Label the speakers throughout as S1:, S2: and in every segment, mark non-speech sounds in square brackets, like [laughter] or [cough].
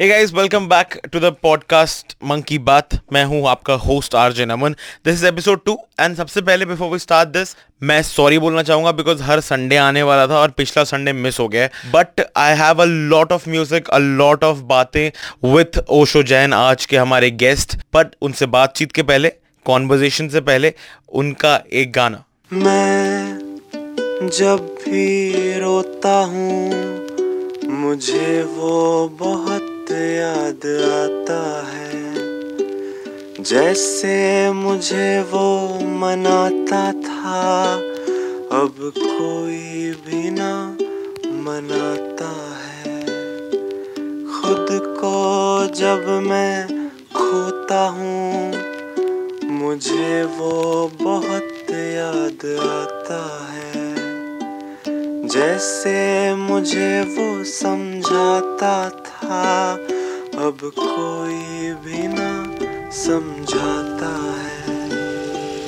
S1: Hey guys welcome back to the podcast monkey बात मैं हूँ आपका host RJ Naman this is episode two and सबसे पहले बिफोर वी स्टार्ट दिस मैं सॉरी बोलना चाहूँगा बिकॉज़ हर संडे आने वाला था और पिछला संडे मिस हो गया but I have a lot of music a lot of बातें विथ ओशो जैन आज के हमारे गेस्ट बट उनसे बातचीत के पहले कॉन्वर्जेशन से पहले, उनका एक गाना.
S2: मैं जब भी रोता हूँ, मुझे वो बहुत याद आता है। जैसे मुझे वो मनाता था, अब कोई भी ना मनाता है। खुद को जब मैं खोता हूँ, मुझे वो बहुत याद आता है। जैसे मुझे वो समझाता था अब कोई भी ना समझाता है।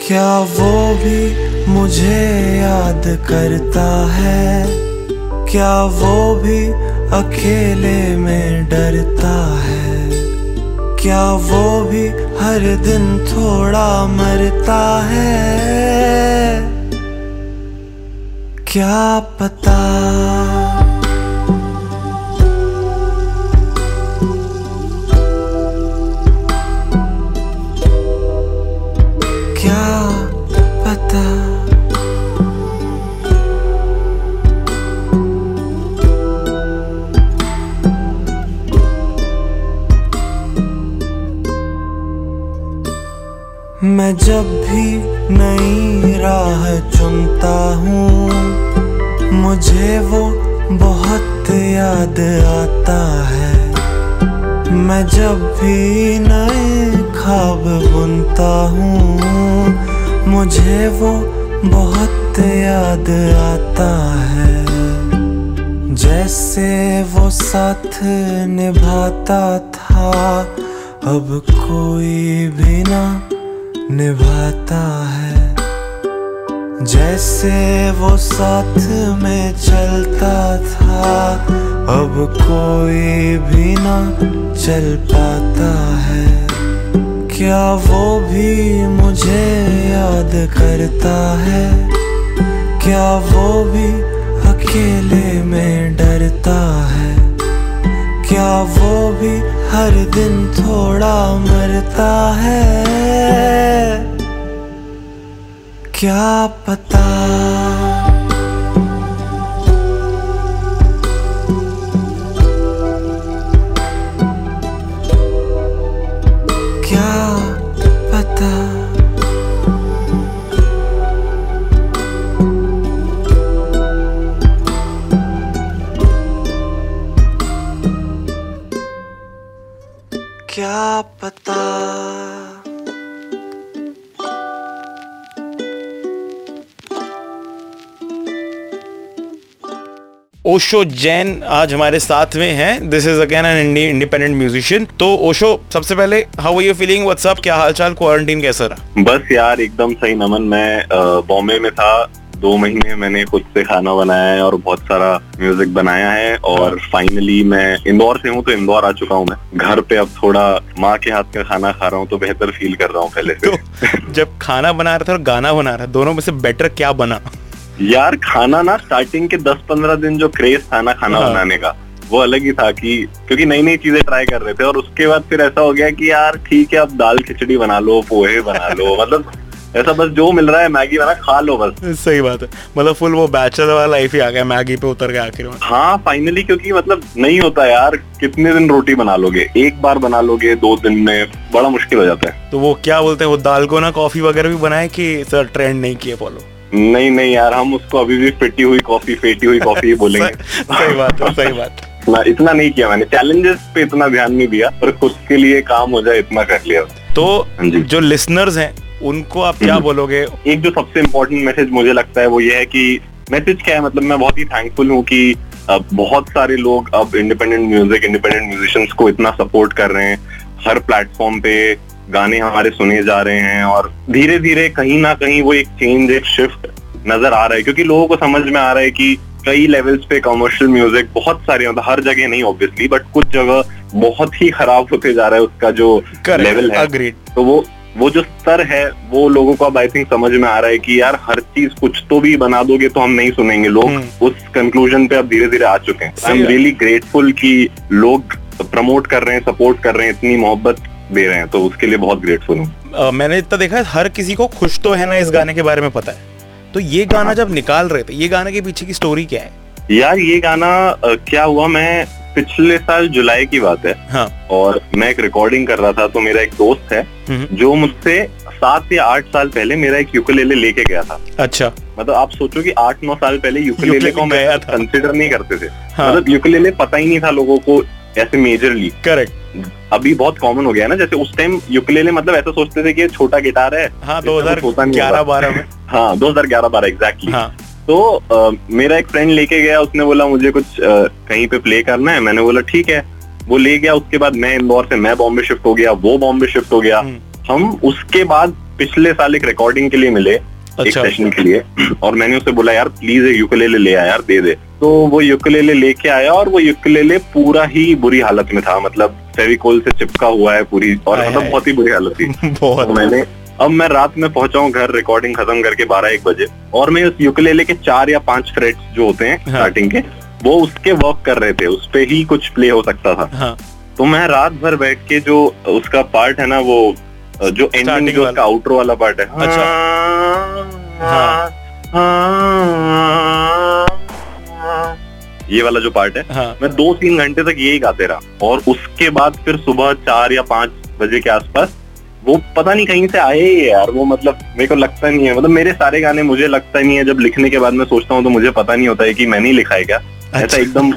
S2: क्या वो भी मुझे याद करता है? क्या वो भी अकेले में डरता है? क्या वो भी हर दिन थोड़ा मरता है? क्या पता मैं जब भी नई राह चुनता हूँ, मुझे वो बहुत याद आता है। मैं जब भी नए खाब बुनता हूँ, मुझे वो बहुत याद आता है। जैसे वो साथ निभाता था, अब कोई भी ना निभाता है। जैसे वो साथ में चलता था, अब कोई भी ना चल पाता है। क्या वो भी मुझे याद करता है? क्या वो भी अकेले में डरता है? क्या वो भी हर दिन थोड़ा मरता है? क्या पता
S1: ओशो जैन आज हमारे साथ में हैं। This is again an independent musician तो ओशो सबसे पहले how are you feeling what's up हालचाल? क्वारंटीन कैसा रहा?
S3: बस यार एकदम सही नमन। मैं बॉम्बे में था। दो महीने मैंने खुद से खाना बनाया है और बहुत सारा म्यूज़िक बनाया है और फाइनली मैं इंदौर से हूँ तो इंदौर आ चुका हूँ मैं। घर पे अब थोड़ा माँ के हाथ का खाना खा रहा हूँ तो बेहतर फील कर रहा हूँ पहले से।
S1: तो जब खाना बना रहा था और गाना बना रहा दोनों में से बेटर क्या बना?
S3: यार खाना ना स्टार्टिंग के दस पंद्रह दिन जो क्रेज था ना खाना
S1: हाँ।
S3: बनाने का वो अलग ही था कि क्योंकि नई नई चीज़ें ट्राई कर रहे थे और उसके बाद फिर ऐसा हो गया कि यार ठीक है अब दाल खिचड़ी बना लो पोहे बना लो [laughs] मतलब ऐसा बस जो मिल रहा है मैगी बना खा लो बस।
S1: सही बात है। मतलब फुल वो बैचलर वाला लाइफ ही आ गया मैगी पे उतर गया आखिर में।
S3: हाँ फाइनली क्योंकि मतलब नहीं होता यार कितने दिन रोटी बना लोगे? एक बार बना लोगे दो दिन में बड़ा मुश्किल हो जाता है।
S1: तो वो क्या बोलते हैं वो दाल को ना कॉफ़ी वगैरह भी बनाए कि सर ट्रेंड नहीं किए फॉलो
S3: नहीं नहीं यार हम उसको अभी भी फेटी हुई कॉफ़ी फेटी हुई कॉफ़ी ही [laughs] बोलेंगे।
S1: सही बात है सही बात है। [laughs]
S3: इतना नहीं किया मैंने। चैलेंजेस पे इतना ध्यान नहीं दिया पर खुद के लिए काम हो जाए इतना कर लिया।
S1: तो
S3: हाँ जी।
S1: जो लिसनर्स हैं उनको आप क्या
S3: हम्म।
S1: बोलोगे?
S3: एक जो सबसे इम्पोर्टेंट मैसेज मुझे लगता है वो ये है कि मैसेज क्या है? मतलब मैं बहुत ही थैंकफुल हूँ कि बहुत सारे लोग अब इंडिपेंडेंट म्यूज़िक इंडिपेंडेंट म्यूजिशियंस को इतना सपोर्ट कर रहे हैं। हर प्लेटफॉर्म पे गाने हमारे सुने जा रहे हैं और धीरे धीरे कहीं ना कहीं वो एक चेंज एक शिफ्ट नज़र आ रहा है। क्योंकि लोगों को समझ में आ रहा है कि कई लेवल्स पे कमर्शियल म्यूज़िक बहुत सारे मतलब हर जगह नहीं ऑब्वियसली बट कुछ जगह बहुत ही खराब होते जा रहा है उसका जो लेवल है।
S1: अग्रीड
S3: तो वो वो जो स्तर है वो लोगों को अब आई थिंक समझ में आ रहा है कि यार हर चीज़ कुछ तो भी बना दोगे तो हम नहीं सुनेंगे। लोग
S1: हम्म।
S3: उस कंक्लूजन पे अब धीरे धीरे आ चुके हैं। आई एम रियली ग्रेटफुल कि लोग प्रमोट कर रहे हैं सपोर्ट कर रहे हैं इतनी मोहब्बत दे रहे हैं तो उसके लिए बहुत ग्रेटफुल हूँ।
S1: मैंने इतना देखा है हर किसी को खुश तो है ना इस गाने के बारे में पता है। तो ये गाना जब निकाल रहे थे ये गाने के पीछे की स्टोरी क्या है?
S3: यार ये गाना क्या हुआ मैं पिछले साल जुलाई की बात है।
S1: हाँ।
S3: और मैं एक रिकॉर्डिंग कर रहा था तो मेरा एक दोस्त है
S1: हम्म,
S3: जो मुझसे सात या आठ साल पहले मेरा एक यूकेलेले लेके गया था।
S1: अच्छा।
S3: मतलब आप सोचो कि आठ नौ साल पहले यूकेलेले को मैं कंसिडर नहीं करते थे।
S1: हाँ।
S3: मतलब यूकेलेले पता ही नहीं था लोगों को ऐसे मेजरली
S1: करेक्ट
S3: अभी बहुत कॉमन हो गया ना जैसे उस टाइम यूकेलेले मतलब ऐसा सोचते थे कि छोटा गिटार है
S1: हाँ
S3: नहीं
S1: 2011
S3: होगा।
S1: 12 में। [laughs]
S3: हाँ 2011 बारह एग्जैक्टली
S1: हाँ।
S3: तो अ, मेरा एक फ्रेंड लेके गया उसने बोला मुझे कुछ अ, कहीं पे प्ले करना है? मैंने बोला ठीक है। वो ले गया उसके बाद मैं इंदौर से मैं बॉम्बे शिफ्ट हो गया वो बॉम्बे शिफ्ट हो गया।
S1: हम्म,
S3: हम उसके बाद पिछले साल एक रिकॉर्डिंग के लिए मिले
S1: अच्छा, एक
S3: सेशन के लिए। और मैंने उसे बोला यार प्लीज़ एक यूकेलेले ले आ यार दे दे। तो वो यूकेलेले लेके आया और वो यूकेलेले पूरा ही बुरी हालत में था। मतलब फेविकोल से चिपका हुआ है पूरी और
S1: हाय
S3: मतलब। बहुत ही बुरी हालत थी। [laughs]
S1: बहुत।
S3: तो मैंने अब मैं रात में पहुँचा हूँ घर रिकॉर्डिंग खत्म करके बारह एक बजे और मैं उस यूकेलेले के चार या पाँच फ्रेट्स जो होते हैं
S1: हाँ।
S3: स्टार्टिंग के वो उसके वर्क कर रहे थे। उस पे ही कुछ प्ले हो सकता था।
S1: हाँ।
S3: तो मैं रात भर बैठ के जो उसका पार्ट है ना वो जो एंडिंग। उसका आउटरो वाला पार्ट है।
S1: अच्छा। हाँ।
S3: ये वाला जो पार्ट है
S1: हाँ
S3: मैं दो तीन घंटे तक यही गाते रहा और उसके बाद फिर सुबह चार या पाँच बजे के आसपास वो पता नहीं कहीं से आए ही है यार वो मतलब मेरे को लगता नहीं है मतलब मेरे सारे गाने मुझे लगता नहीं है जब लिखने के बाद मैं सोचता हूँ तो मुझे पता नहीं होता है कि मैंने ही लिखा है क्या
S1: अच्छा। ऐसा।
S3: एकदम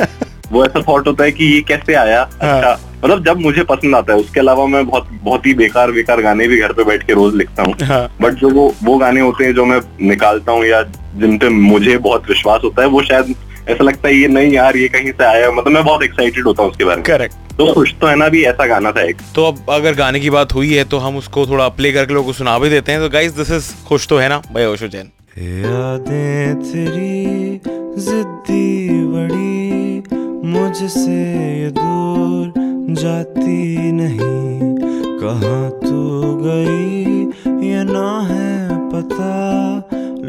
S3: वो ऐसा थॉट होता है कि ये कैसे आया
S1: हाँ।
S3: अच्छा मतलब जब मुझे पसंद आता है उसके अलावा मैं बहुत बहुत ही बेकार बेकार गाने भी घर पे बैठ के रोज लिखता हूँ
S1: हाँ
S3: बट जो वो वो गाने होते हैं जो मैं निकालता हूँ या जिन पे मुझे बहुत विश्वास होता है वो शायद ऐसा लगता है ये नहीं यार ये कहीं से आया। मतलब मैं बहुत एक्साइटेड होता हूँ उसके बारे में।
S1: करेक्ट
S3: तो खुश तो है ना भी ऐसा गाना था एक।
S1: तो अब अगर गाने की बात हुई है तो हम उसको थोड़ा प्ले करके लोगों को सुना भी देते हैं। तो गाइस दिस इज़ खुश तो है ना? भाई ओशो जैन
S2: यादें तेरी जिद्दी बड़ी मुझसे ये दूर जाती नहीं। कहाँ तू गई ये ना है पता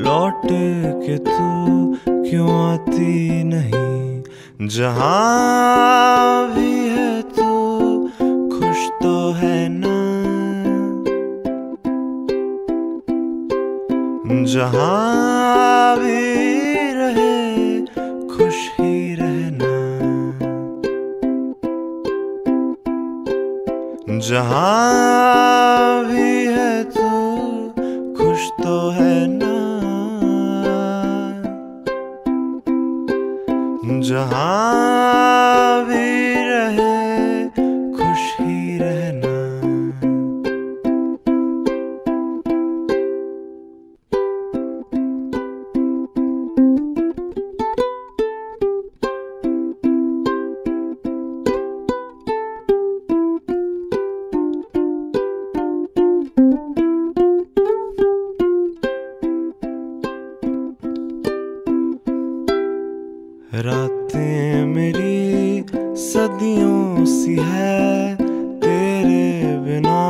S2: लौट के तू क्यों आती नहीं? जहाँ भी है तू खुश तो है ना? जहाँ भी रहे, खुश ही रहना। जहाँ भी है तू खुश तो है ना? जहाँ सदियों सी है, तेरे बिना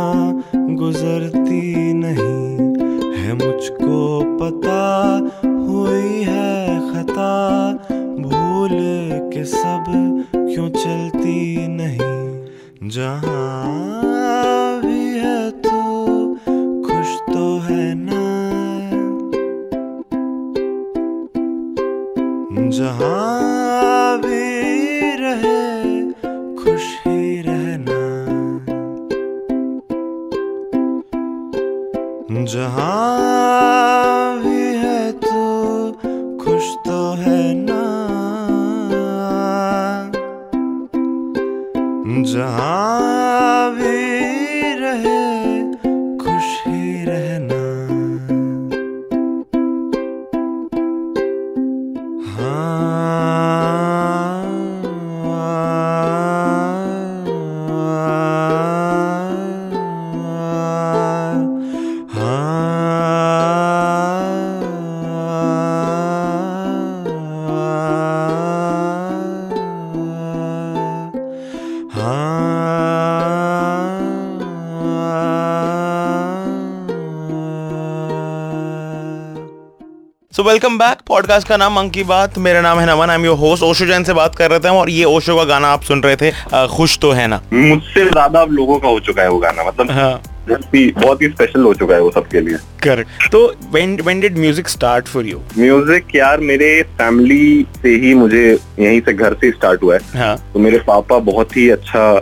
S2: गुजरती नहीं है मुझको पता, हुई है खता, भूल के सब क्यों चलती नहीं, जहाँ
S1: पॉडकास्ट का नाम मंकी बात। मेरा नाम है Naman I am your host Osho Jain से बात कर रहे थे हम और ये ओशो का गाना आप सुन रहे थे खुश तो है ना?
S3: मुझसे ज़्यादा लोगों का हो चुका है वो गाना मतलब
S1: हाँ।
S3: बहुत ही बहुत ही स्पेशल हो चुका है वो सबके लिए।
S1: करेक्ट तो when when did music start for you
S3: music यार मेरे फैमिली से ही मुझे यहीं से घर से स्टार्ट हुआ है।
S1: हाँ।
S3: तो मेरे पापा बहुत ही अच्छा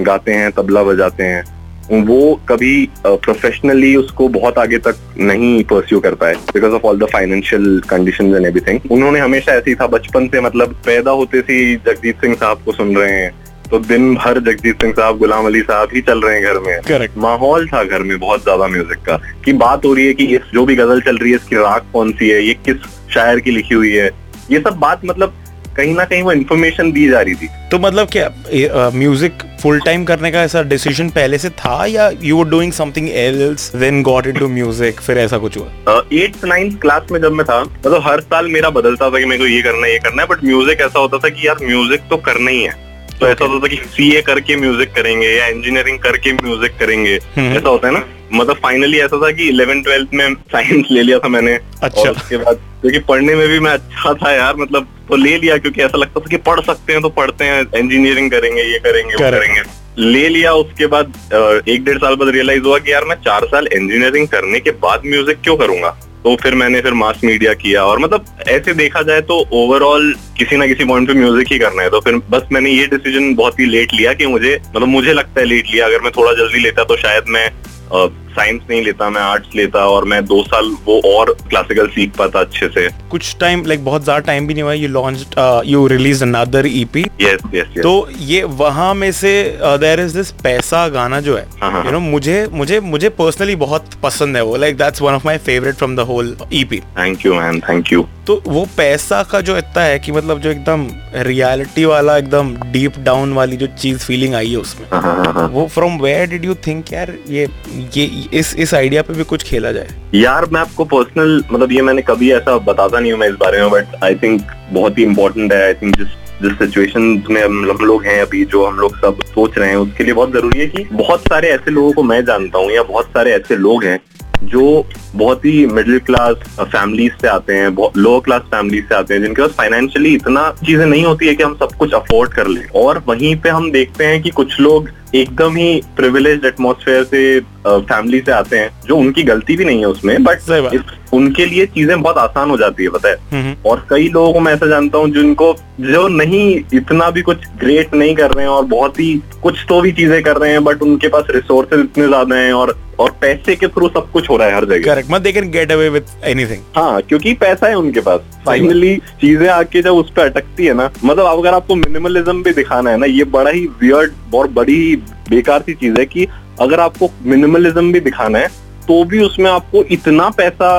S3: गाते हैं तबला बजाते हैं। वो कभी प्रोफेशनली uh, उसको बहुत आगे तक नहीं परस्यू कर पाए because of all the financial condition and everything उन्होंने हमेशा ऐसे ही था बचपन से मतलब पैदा होते से ही जगजीत सिंह साहब को सुन रहे हैं। तो दिन भर जगजीत सिंह साहब गुलाम अली साहब ही चल रहे हैं घर में।
S1: करेक्ट
S3: माहौल था घर में बहुत ज़्यादा म्यूज़िक का। कि बात हो रही है कि इस जो भी गज़ल चल रही है इसकी राग कौन सी है? ये किस शायर की लिखी हुई है? ये सब बात मतलब कहीं ना कहीं वो इन्फॉर्मेशन दी जा रही थी।
S1: तो मतलब क्या म्यूज़िक फुल टाइम करने का ऐसा डिसीज़न पहले से था या you were doing something else then got into music फिर ऐसा कुछ हुआ?
S3: एट्थ नाइन्थ क्लास में जब मैं था मतलब तो हर साल मेरा बदलता था कि मेरे को ये करना है ये करना है बट म्यूज़िक ऐसा होता था कि यार म्यूज़िक तो करना ही है। तो ऐसा होता था कि सीए करके म्यूज़िक करेंगे या इंजीनियरिंग करके म्यूज़िक करेंगे।
S1: हम्म।
S3: ऐसा होता है ना? मतलब फाइनली ऐसा था कि इलेवन ट्वेल्थ में साइंस ले लिया था मैंने
S1: अच्छा।
S3: और उसके बाद क्योंकि पढ़ने में भी मैं अच्छा था यार मतलब तो ले लिया क्योंकि ऐसा लगता था कि पढ़ सकते हैं तो पढ़ते हैं इंजीनियरिंग करेंगे ये करेंगे वो करेंगे। ले लिया उसके बाद एक डेढ़ साल बाद रियलाइज़ हुआ कि यार मैं चार साल इंजीनियरिंग करने के बाद म्यूज़िक क्यों करूँगा? तो फिर मैंने फिर मास मीडिया किया और मतलब ऐसे देखा जाए तो ओवरऑल किसी ना किसी पॉइंट पे म्यूज़िक ही करना है। तो फिर बस मैंने ये डिसीज़न बहुत ही लेट लिया कि मुझे मतलब मुझे लगता है लेट लिया। अगर मैं थोड़ा जल्दी लेता तो शायद मैं साइंस नहीं लेता मैं आर्ट्स लेता और मैं दो साल वो और क्लासिकल सीख पाता अच्छे से।
S1: कुछ टाइम लाइक बहुत ज़्यादा टाइम भी नहीं हुआ you launch you release another EP
S3: yes yes yes
S1: तो ये वहाँ में से देयर इज़ दिस पैसा गाना जो है
S3: हाँ, हाँ,
S1: यू नो मुझे मुझे मुझे पर्सनली बहुत पसंद है वो। Like that's one of my favourite from the whole EP
S3: thank you man thank you
S1: तो वो पैसा का जो इतना है कि मतलब जो एकदम रियलिटी वाला एकदम डीप डाउन वाली जो चीज़ फीलिंग आई है उसमें।
S3: हाँ हाँ हाँ हाँ।
S1: वो from where did you think यार ये ये, इस इस आइडिया पे भी कुछ खेला जाए।
S3: यार, मैं आपको पर्सनल मतलब ये मैंने कभी ऐसा बताता नहीं हूँ मैं इस बारे में बट आई थिंक बहुत ही इंपॉर्टेंट है आई थिंक जिस जिस सिचुएशन में हम हम लोग हैं अभी, जो हम लोग सब सोच रहे हैं, उसके लिए बहुत ज़रूरी है कि बहुत सारे ऐसे लोगों को मैं जानता हूँ, या बहुत सारे ऐसे लोग हैं, जो बहुत ही मिडिल क्लास फैमिलीज़ से आते हैं लोअर क्लास फैमिलीज़ से आते हैं, जिनके पास फाइनेंशियली इतना चीज़ें नहीं होती है कि हम सब कुछ अफोर्ड कर लें। और वहीं पे हम देखते हैं कि कुछ लोग एकदम ही प्रिविलेज एटमोसफेयर से फैमिली से आते हैं जो उनकी गलती भी नहीं है उसमें बट उनके लिए चीज़ें बहुत आसान हो जाती है पता है?
S1: हम्म,
S3: और कई लोगों को मैं ऐसा जानता हूँ जिनको जो नहीं इतना भी कुछ ग्रेट नहीं कर रहे हैं और बहुत ही कुछ तो भी चीज़ें कर रहे हैं बट उनके पास रिसोर्सेज इतने ज़्यादा हैं और और पैसे के थ्रू सब कुछ हो रहा है हर जगह।
S1: Correct but they can get away with anything
S3: हाँ क्योंकि पैसा है उनके पास। फाइनली चीज़ें आके जब उस पर अटकती है ना मतलब अगर आपको मिनिमलिज्म भी दिखाना है ना ये बड़ा ही वियर्ड और बड़ी बेकार सी चीज़ है कि अगर आपको मिनिमलिज्म भी दिखाना है तो भी उसमें आपको इतना पैसा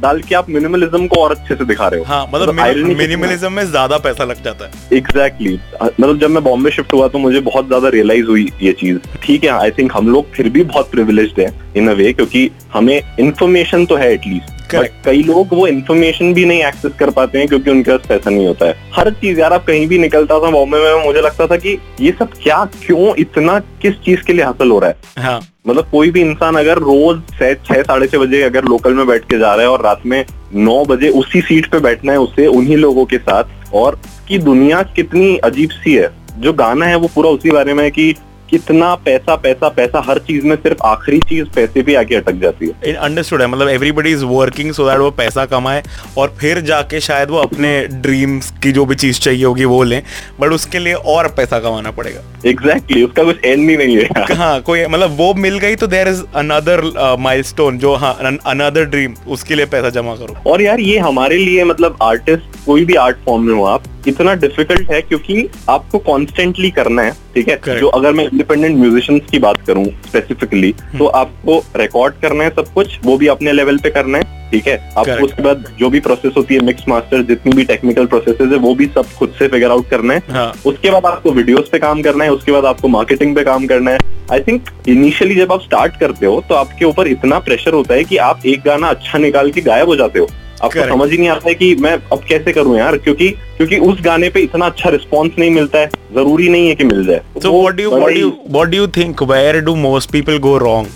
S3: डाल के आप मिनिमलिज्म को और अच्छे से दिखा रहे हो
S1: हाँ मतलब? मिनिमलिज्म में ज़्यादा पैसा लग जाता है
S3: एग्जैक्टली exactly. मतलब जब मैं बॉम्बे शिफ्ट हुआ तो मुझे बहुत ज़्यादा रियलाइज़ हुई ये चीज़ ठीक है आई थिंक हम लोग फिर भी बहुत प्रिविलेज हैं इन अ वे क्योंकि हमें इन्फॉर्मेशन तो है एटलीस्ट
S1: Correct.
S3: कई लोग वो इन्फॉर्मेशन भी नहीं एक्सेस कर पाते हैं क्योंकि उनके पास पैसा नहीं होता है। हर चीज़ यार आप कहीं भी निकलता था बॉम्बे में मुझे लगता था कि ये सब क्या क्यों इतना किस चीज़ के लिए हासिल हो रहा है?
S1: हाँ।
S3: मतलब कोई भी इंसान अगर रोज छह साढ़े छह बजे अगर लोकल में बैठ के जा रहा है और रात में नौ बजे उसी सीट पे बैठना है उसे उन्हीं लोगों के साथ और की दुनिया कितनी अजीब सी है जो गाना है वो पूरा उसी बारे में है कि कितना पैसा पैसा पैसा हर चीज़ में सिर्फ़ आखिरी चीज़ पैसे भी आके अटक जाती है।
S1: अंडरस्टूड है मतलब everybody is working so that वो पैसा कमाए और फिर जाके शायद वो अपने ड्रीम्स की जो भी चीज़ चाहिए होगी वो लें बट उसके लिए और पैसा कमाना पड़ेगा।
S3: एग्जैक्टली exactly, उसका कुछ एंड ही नहीं है
S1: हाँ कोई मतलब वो मिल गई तो देर इज़ अनदर माइलस्टोन जो हाँ अनदर ड्रीम उसके लिए पैसा जमा करो।
S3: और यार ये हमारे लिए मतलब आर्टिस्ट कोई भी आर्ट फॉर्म में हो आप इतना डिफ़िकल्ट है क्योंकि आपको कॉन्स्टेंटली करना है ठीक है?
S1: Correct.
S3: जो अगर मैं इंडिपेंडेंट म्यूजिशियंस की बात करूँ स्पेसिफिकली तो आपको रिकॉर्ड करना है सब कुछ वो भी अपने लेवल पे करना है ठीक है. आपको उसके बाद जो भी प्रोसेस होती है मिक्स मास्टर जितनी भी टेक्निकल प्रोसेसेस है वो भी सब खुद से फिगर आउट करना है।
S1: हाँ।
S3: उसके बाद आपको वीडियोस पे काम करना है उसके बाद आपको मार्केटिंग पे काम करना है। आई थिंक इनिशियली जब आप स्टार्ट करते हो तो आपके ऊपर इतना प्रेशर होता है कि आप एक गाना अच्छा निकाल के गायब हो जाते हो। आपको समझ ही नहीं आता है कि मैं अब कैसे करूँ यार? क्योंकि क्योंकि उस गाने पे इतना अच्छा रिस्पॉन्स नहीं मिलता है। ज़रूरी नहीं है कि मिल जाए।
S1: So
S3: वो
S1: what do you
S3: बड़ा
S1: what do
S3: ही-
S1: you what do you think? Where do most people go wrong?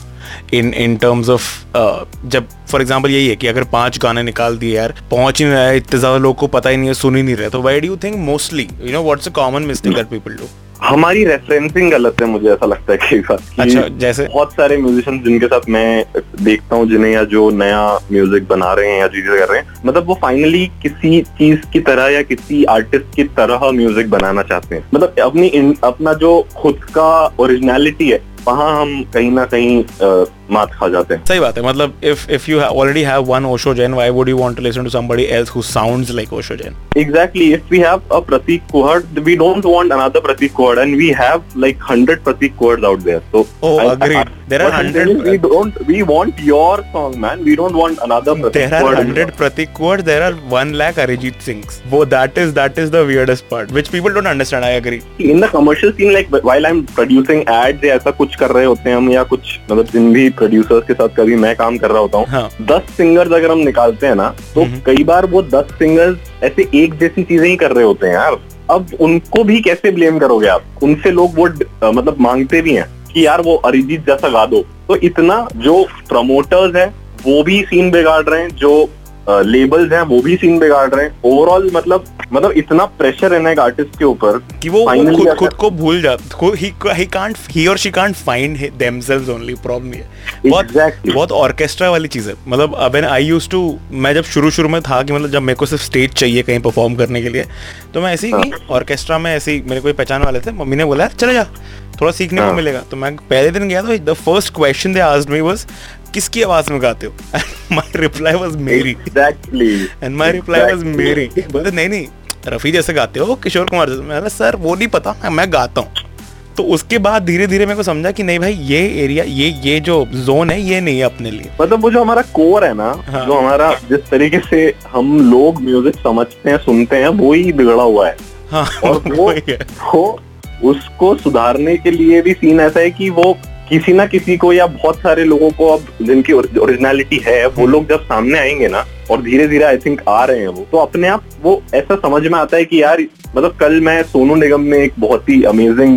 S1: In in terms of जब फॉर एग्जांपल यही है कि अगर पाँच गाने निकाल दिए यार पहुँच ही नहीं रहा है इतने ज़्यादा लोग को पता ही नहीं है सुन ही नहीं रहे तो why do you think mostly you know what's a common mistake that people do
S3: हमारी रेफरेंसिंग गलत है मुझे ऐसा लगता है कई बार कि
S1: अच्छा, जैसे?
S3: बहुत सारे म्यूजिशियन जिनके साथ मैं देखता हूँ जिन्हें या जो नया म्यूज़िक बना रहे हैं या चीज़ें कर रहे हैं मतलब वो फाइनली किसी चीज़ की तरह या किसी आर्टिस्ट की तरह म्यूज़िक बनाना चाहते हैं मतलब अपनी अपना जो खुद का ओरिजिनलिटी है वहाँ हम कहीं ना कहीं मात खा जाते हैं
S1: सही बात है मतलब if if you already have one Osho Jain why would you want to listen to somebody else who sounds like Osho Jain
S3: Exactly. If we have a Pratik Kuhad, we don't want another Pratik Kuhad, and we have like hundred Pratik Kuhads out there. So
S1: Oh,
S3: I-
S1: agreed.
S3: I-
S1: There are
S3: what I'm
S1: 100
S3: saying is We don't. We want your song, man. We don't want another Pratik
S1: there are. 100 Pratik Kuhad, there are 1 lakh Arijit Singhs. Wo that is that is the weirdest part, which people don't understand. I agree.
S3: In the commercial scene, like while I'm producing ads या ऐसा कुछ कर रहे होते हैं हम या कुछ मतलब जिन भी प्रोड्यूसर्स के साथ कभी मैं काम कर रहा होता हूँ
S1: हाँ
S3: दस सिंगर्स अगर हम निकालते हैं ना तो
S1: हम्म।
S3: कई बार वो दस सिंगर्स ऐसे एक जैसी चीज़ें ही कर रहे होते हैं यार अब उनको भी कैसे ब्लेम करोगे आप उनसे लोग वो मतलब मांगते भी हैं कि यार वो अरिजीत जैसा गा दो। तो इतना जो प्रमोटर्स हैं वो भी सीन बिगाड़ रहे हैं जो लेबल्स हैं वो भी सीन बिगाड़ रहे हैं। ओवरऑल मतलब मतलब इतना प्रेशर है ना एक आर्टिस्ट के ऊपर
S1: कि वो खुद खुद को भूल जाते ही ही कांट ही और she can't find themselves only problem ये। बहुत
S3: Exactly.
S1: बहुत ऑर्केस्ट्रा वाली चीज़ है। मतलब अब एन आई यूज़ टू मैं जब शुरू शुरू में था कि मतलब जब मेरे को सिर्फ़ स्टेज चाहिए कहीं परफॉर्म करने के लिए तो मैं ऐसे ही
S3: हाँ।
S1: ऑर्केस्ट्रा में ऐसे ही मेरे कोई पहचान वाले थे। मम्मी ने बोला चले जा। थोड़ा सीखने को
S3: हाँ।
S1: मिलेगा। तो मैं पहले दिन गया तो the first question they asked me was किसकी आवाज़ में गाते हो? माय रिप्लाई वाज मेरी।
S3: Exactly
S1: and my reply was मेरी। बोले नहीं नहीं रफी जैसे गाते हो किशोर कुमार जैसे। मैंने सर वो नहीं पता मैं गाता हूँ। तो उसके बाद धीरे धीरे मेरे को समझा कि नहीं भाई ये एरिया ये ये जो जोन है ये नहीं है अपने लिए।
S3: मतलब वो जो हमारा कोर है ना
S1: हाँ।
S3: जो हमारा जिस तरीके से हम लोग म्यूज़िक समझते हैं सुनते हैं वो ही बिगड़ा हुआ है।
S1: हाँ
S3: और [laughs] वो
S1: है।
S3: वो उसको सुधारने के लिए भी सीन ऐसा है कि वो किसी ना किसी को या बहुत सारे लोगों को अब जिनकी ओरिजिनलिटी है वो लोग जब सामने आएँगे ना और धीरे धीरे आई थिंक आ रहे हैं वो तो अपने आप वो ऐसा समझ में आता है कि यार मतलब कल मैं सोनू निगम ने एक बहुत ही अमेजिंग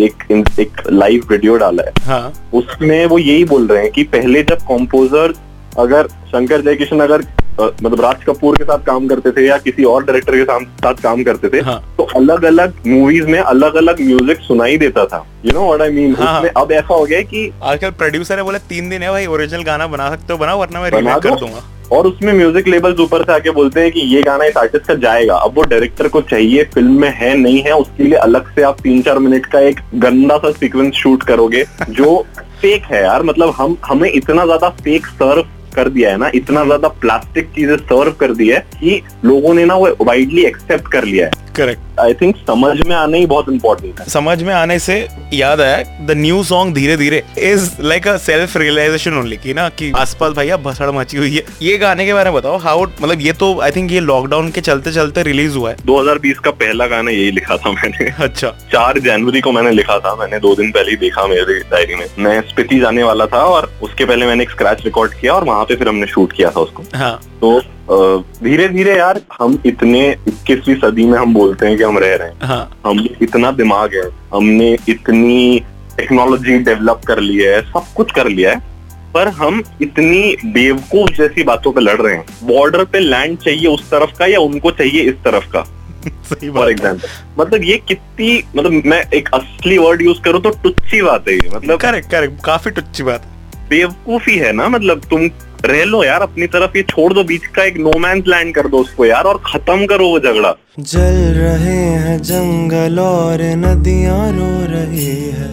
S3: एक एक लाइव वीडियो डाला है।
S1: हाँ।
S3: उसमें वो यही बोल रहे हैं कि पहले जब कॉम्पोजर अगर शंकर जयकिशन अगर मतलब राज कपूर के साथ काम करते थे या किसी और डायरेक्टर के साथ साथ काम करते थे
S1: हाँ।
S3: तो अलग अलग मूवीज़ में अलग अलग म्यूज़िक सुनाई देता था। You know what I mean. उसमें अब ऐसा हो गया कि
S1: आजकल प्रोड्यूसर है बोले तीन दिन है भाई ओरिजिनल गाना बना सकते हो बनाओ वरना मैं
S3: बना
S1: कर दूँगा।
S3: और उसमें म्यूज़िक लेबल्स ऊपर से आके बोलते हैं कि ये गाना इस आर्टिस्ट का जाएगा। अब वो डायरेक्टर को चाहिए फ़िल्म में है नहीं है उसके लिए अलग से आप तीन चार मिनट का एक गंदा सा सीक्वेंस शूट करोगे जो [laughs] फेक है यार। मतलब हम हमें इतना ज़्यादा फेक सर्व कर दिया है ना, इतना ज़्यादा प्लास्टिक चीज़ें सर्व कर दी है कि लोगों ने ना वो वाइडली एक्सेप्ट कर लिया है।
S1: करेक्ट
S3: आई थिंक समझ में आना ही बहुत इंपॉर्टेंट है।
S1: समझ में आने से याद आया द न्यू सॉन्ग धीरे धीरे is like a self realization only की ना कि आसपास भैया भसड़ मची हुई है। ये गाने के बारे में बताओ हाउ मतलब ये तो आई थिंक ये लॉकडाउन के चलते चलते रिलीज़ हुआ है।
S3: 2020 का पहला गाना यही लिखा था मैंने।
S1: अच्छा।
S3: चार जनवरी को मैंने लिखा था मैंने दो दिन पहले ही देखा मेरे डायरी में। मैं स्पीति जाने वाला था और उसके पहले मैंने एक स्क्रैच रिकॉर्ड किया और वहाँ पे फिर हमने शूट किया था उसको।
S1: हाँ।
S3: तो धीरे धीरे यार हम इतने इक्कीसवीं सदी में हम बोलते हैं कि हम रह रहे हैं।
S1: हाँ।
S3: हम इतना दिमाग है हमने इतनी टेक्नोलॉजी डेवलप कर ली है सब कुछ कर लिया है पर हम इतनी बेवकूफ़ जैसी बातों पे लड़ रहे हैं। बॉर्डर पे लैंड चाहिए उस तरफ़ का या उनको चाहिए इस तरफ़ का? [laughs]
S1: सही
S3: फॉर एग्ज़ाम्पल मतलब ये कितनी मतलब मैं एक असली वर्ड यूज़ करूँ तो टुच्ची बात है ये मतलब
S1: करेक्ट करेक्ट काफ़ी टुच्ची बात
S3: बेवकूफ़ी है ना मतलब तुम रह लो यार, अपनी तरफ़ ये छोड़ दो, बीच का एक नोमैंस लैंड कर दो उसको यार, और खत्म करो वो झगड़ा।
S2: जल रहे हैं जंगल और नदियाँ रो रही है,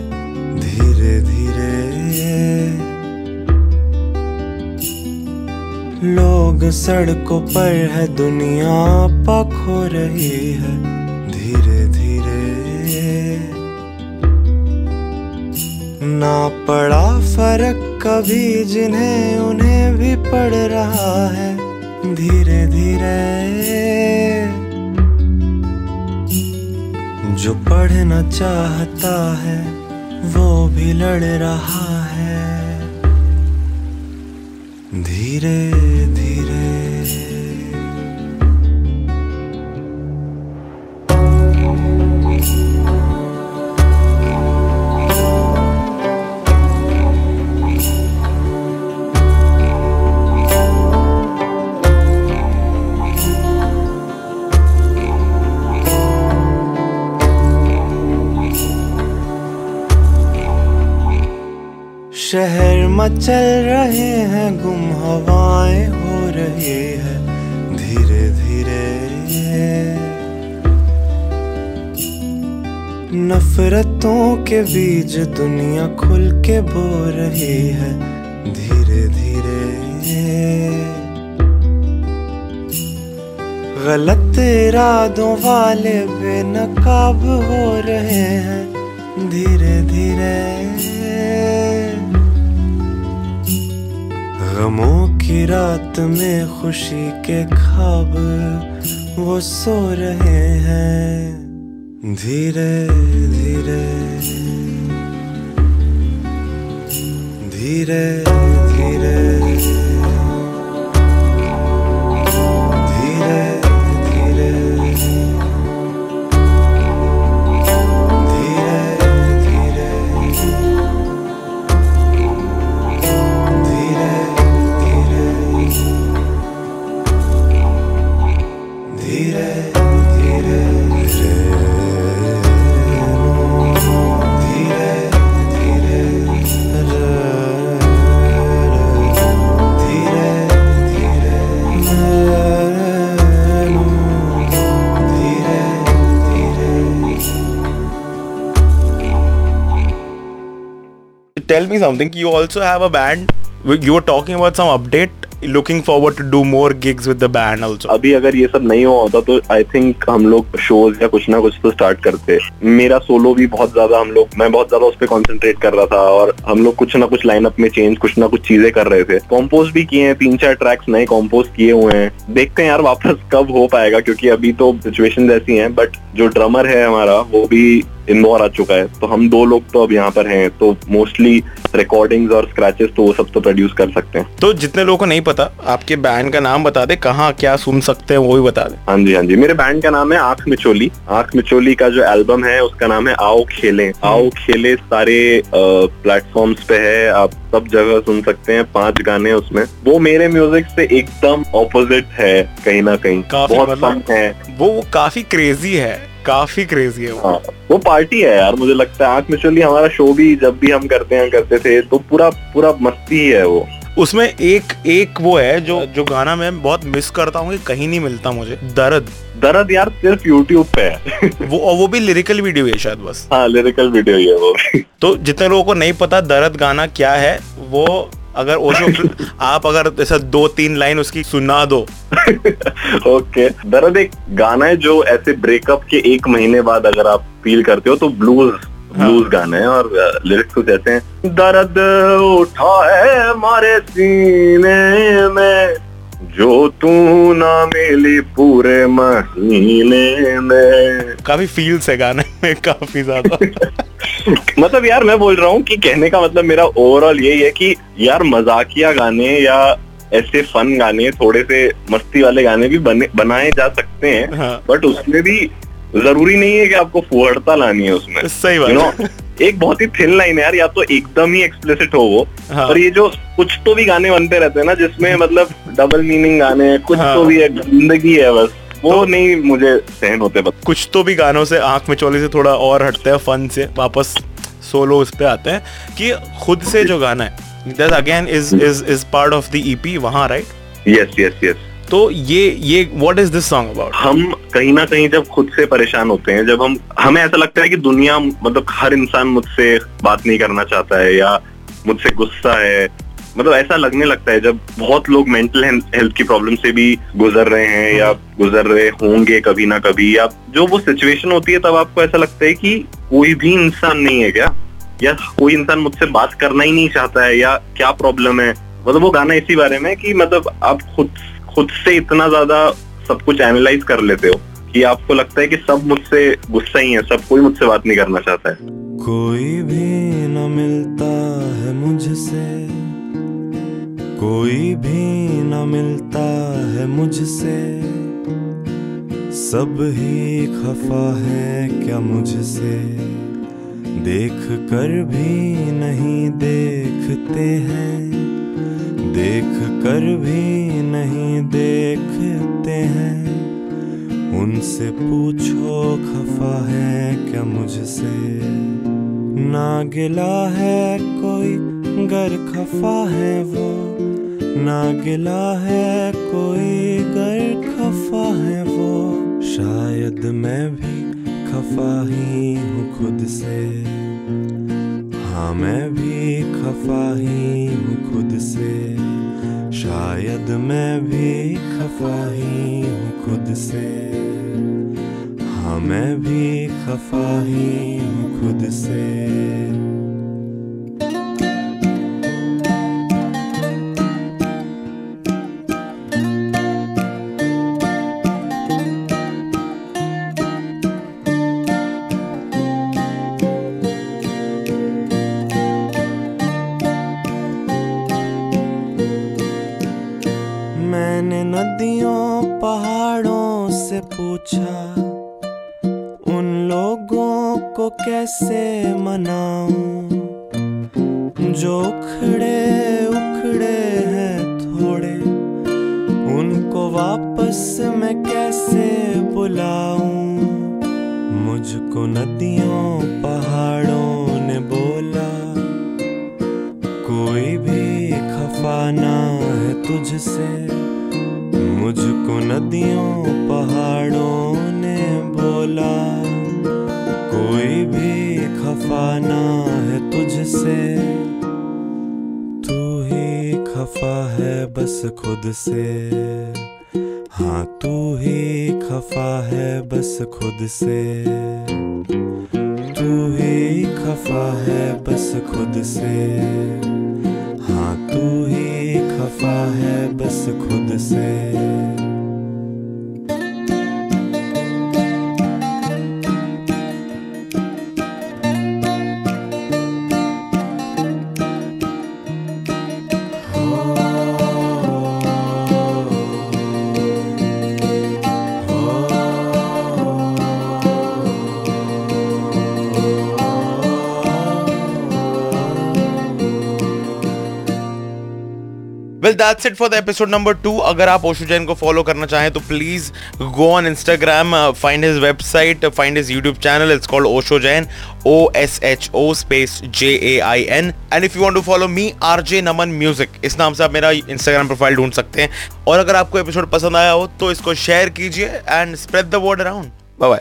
S2: धीरे धीरे। लोग सड़कों पर है, दुनिया हो रही है। ना पड़ा फ़र्क कभी जिन्हें उन्हें भी पड़ रहा है। धीरे धीरे जो पढ़ना चाहता है, वो भी लड़ रहा है। धीरे मचल रहे हैं, गुम हवाएँ हो रही है, धीरे धीरे। नफरतों के बीज दुनिया खुल के बो रही है, धीरे धीरे। गलत इरादों वाले बेनकाब हो रहे हैं, धीरे धीरे। गमों की रात में खुशी के खाब वो सो रहे हैं। धीरे धीरे धीरे
S1: me something. You also have a band. You were talking about some update. Looking forward to do more gigs with the band also.
S3: अभी अगर ये सब नहीं हुआ होता तो आई थिंक हम लोग शोज़ या कुछ ना कुछ तो स्टार्ट करते मेरा सोलो भी बहुत ज़्यादा हम लोग, मैं बहुत ज़्यादा उस पर कॉन्सेंट्रेट कर रहा था और हम लोग कुछ ना कुछ लाइनअप में चेंज कुछ ना कुछ चीज़ें कर रहे थे कॉम्पोज भी किए हैं तीन चार ट्रैक्स नए कॉम्पोज किए हुए हैं देखते हैं यार वापस कब हो पाएगा, क्योंकि अभी तो सिचुएशन ऐसी हैं बट जो ड्रमर है हमारा, वो भी इंदौर आ चुका है। तो हम दो लोग तो अब यहाँ पर हैं तो मोस्टली रिकॉर्डिंग्स और स्क्रैचेस तो वो सब तो प्रोड्यूस कर सकते हैं।
S1: तो जितने लोगों को नहीं पता आपके बैंड का नाम बता दे कहाँ क्या सुन सकते हैं वो भी बता दे।
S3: हाँ जी हाँ जी। मेरे बैंड का नाम है आँख मिचोली। आँख मिचोली का जो एल्बम है उसका नाम है आओ खेले। आओ खेले सारे प्लेटफॉर्म्स पे है। आप सब जगह सुन सकते हैं पाँच गाने उसमें। वो मेरे म्यूज़िक से एकदम ऑपोजिट है कहीं ना कहीं। बहुत
S1: मतलब-
S3: फन है।
S1: वो काफ़ी क्रेजी है। काफ़ी क्रेजी है वो।
S3: हाँ वो पार्टी है यार मुझे लगता है। आँख मिचोली हमारा शो भी जब भी हम करते हैं करते थे तो पूरा पूरा मस्ती ही है वो।
S1: उसमें एक एक वो है जो जो गाना मैं बहुत मिस करता हूँ कहीं नहीं मिलता मुझे। दर्द।
S3: दर्द यार सिर्फ़ यूट्यूब पे है। [laughs]
S1: वो और वो भी लिरिकल वीडियो है शायद बस।
S3: हाँ लिरिकल वीडियो ही है वो।
S1: तो जितने लोगों को नहीं पता दर्द गाना क्या है वो अगर ओशो [laughs] आप अगर ऐसा दो तीन लाइन उसकी सुना दो। [laughs]
S3: ओके दरअसल एक गाना है जो ऐसे ब्रेकअप के एक महीने बाद अगर आप फील करते हो तो ब्लूज ब्लूज गाने है और लिरिक्स कुछ ऐसे हैं। दर्द उठा है हमारे सीने में। जो तू ना मिली पूरे महीने में।
S1: काफ़ी फील्स है गाने में काफ़ी ज़्यादा। [laughs]
S3: मतलब यार मैं बोल रहा हूँ कि कहने का मतलब मेरा ओवरऑल यही है कि यार मजाकिया गाने या ऐसे फन गाने थोड़े से मस्ती वाले गाने भी बने बनाए जा सकते हैं
S1: हाँ।
S3: बट उसमें भी ज़रूरी नहीं है कि आपको फुहड़ता लानी है उसमें।
S1: सही बात है।
S3: एक बहुत ही थिन लाइन है यार या तो एकदम ही एक्सप्लिसिट हो वो।
S1: हाँ।
S3: और ये जो कुछ तो भी गाने बनते रहते हैं ना जिसमें मतलब डबल मीनिंग गाने हैं कुछ
S1: हाँ।
S3: तो भी है ज़िंदगी है बस। वो तो, नहीं मुझे सहन होते बस।
S1: कुछ तो भी गानों से आँख में चोली से थोड़ा और हटते हैं फन से वापस सोलो उस पे आते हैं। कि खुद से जो गाना है that again is is is part of the EP वहाँ राइट
S3: यस यस यस
S1: तो ये ये what is this song about
S3: हम कहीं ना कहीं जब खुद से परेशान होते हैं, जब हम, हमें ऐसा लगता है कि दुनिया मतलब हर इंसान मुझसे बात नहीं करना चाहता है या मुझसे गुस्सा है। मतलब ऐसा लगने लगता है जब बहुत लोग मेंटल हेल्थ की प्रॉब्लम से भी गुजर रहे हैं या गुजर रहे होंगे कभी ना कभी या जो वो सिचुएशन होती है, तब आपको ऐसा लगता है कि कोई भी इंसान नहीं है क्या? या कोई इंसान मुझसे बात करना ही नहीं चाहता है या क्या प्रॉब्लम है? मतलब वो गाना इसी बारे में कि मतलब आप खुद खुद से इतना ज़्यादा सब कुछ एनालाइज कर लेते हो कि आपको लगता है कि सब मुझसे गुस्सा ही है, सब कोई मुझसे बात नहीं करना चाहता है।
S2: कोई भी न मिलता है मुझसे, कोई भी न मिलता है मुझसे, सब ही खफा है क्या मुझसे? देख कर भी नहीं देखते हैं। देख कर भी नहीं देखते हैं। उनसे पूछो, खफा है क्या मुझसे? ना गिला है कोई, गर खफा है वो। ना गिला है कोई, गर खफा है वो। शायद मैं भी खफा ही हूँ खुद से। हाँ मैं भी खफा ही हूँ खुद से। शायद मैं भी खफा ही हूँ खुद से। हाँ मैं भी खफा ही हूँ खुद से। को कैसे मनाऊं? जो उखड़े उखड़े हैं थोड़े, उनको वापस मैं कैसे बुलाऊं? मुझको नदियों, पहाड़ों ने बोला, कोई भी खफा ना है तुझसे। मुझको नदियों, पहाड़ों खफा ना है तुझसे। तू ही खफा है बस खुद से। हाँ तू ही खफा है बस खुद से। तू ही खफा है बस खुद से। हाँ तू ही खफा है बस खुद से।
S1: That's it for the episode number two अगर आप ओशो जैन को फॉलो करना चाहें तो please go on Instagram find his website find his YouTube channel it's called Osho Jain O S H O space J A I N and if you want to follow me R J Naman music इस नाम से आप मेरा Instagram profile ढूंढ सकते हैं। और अगर आपको एपिसोड पसंद आया हो तो इसको शेयर कीजिए and spread the word around bye